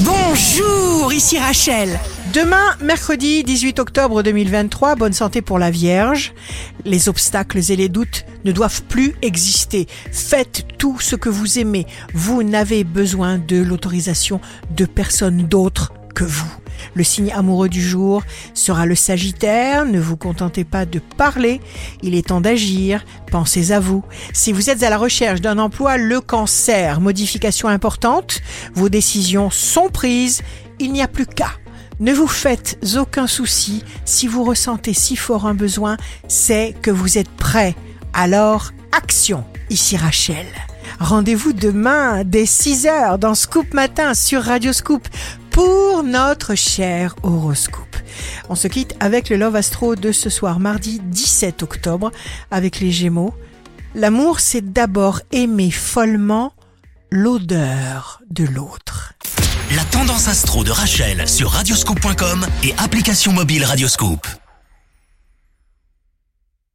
Bonjour, ici Rachel. Demain, mercredi 18 octobre 2023, bonne santé pour la Vierge. Les obstacles et les doutes ne doivent plus exister. Faites tout ce que vous aimez. Vous n'avez besoin de l'autorisation de personne d'autre que vous. Le signe amoureux du jour sera le Sagittaire. Ne vous contentez pas de parler, il est temps d'agir. Pensez à vous. Si vous êtes à la recherche d'un emploi, le Cancer, modification importante, vos décisions sont prises, il n'y a plus qu'à. Ne vous faites aucun souci, si vous ressentez si fort un besoin, c'est que vous êtes prêt. Alors, action. Ici Rachel. Rendez-vous demain dès 6h dans Scoop Matin sur Radio Scoop pour notre cher horoscope. On se quitte avec le Love Astro de ce soir, mardi 17 octobre, avec les Gémeaux. L'amour, c'est d'abord aimer follement l'odeur de l'autre. La tendance astro de Rachel sur radioscope.com et application mobile Radioscope.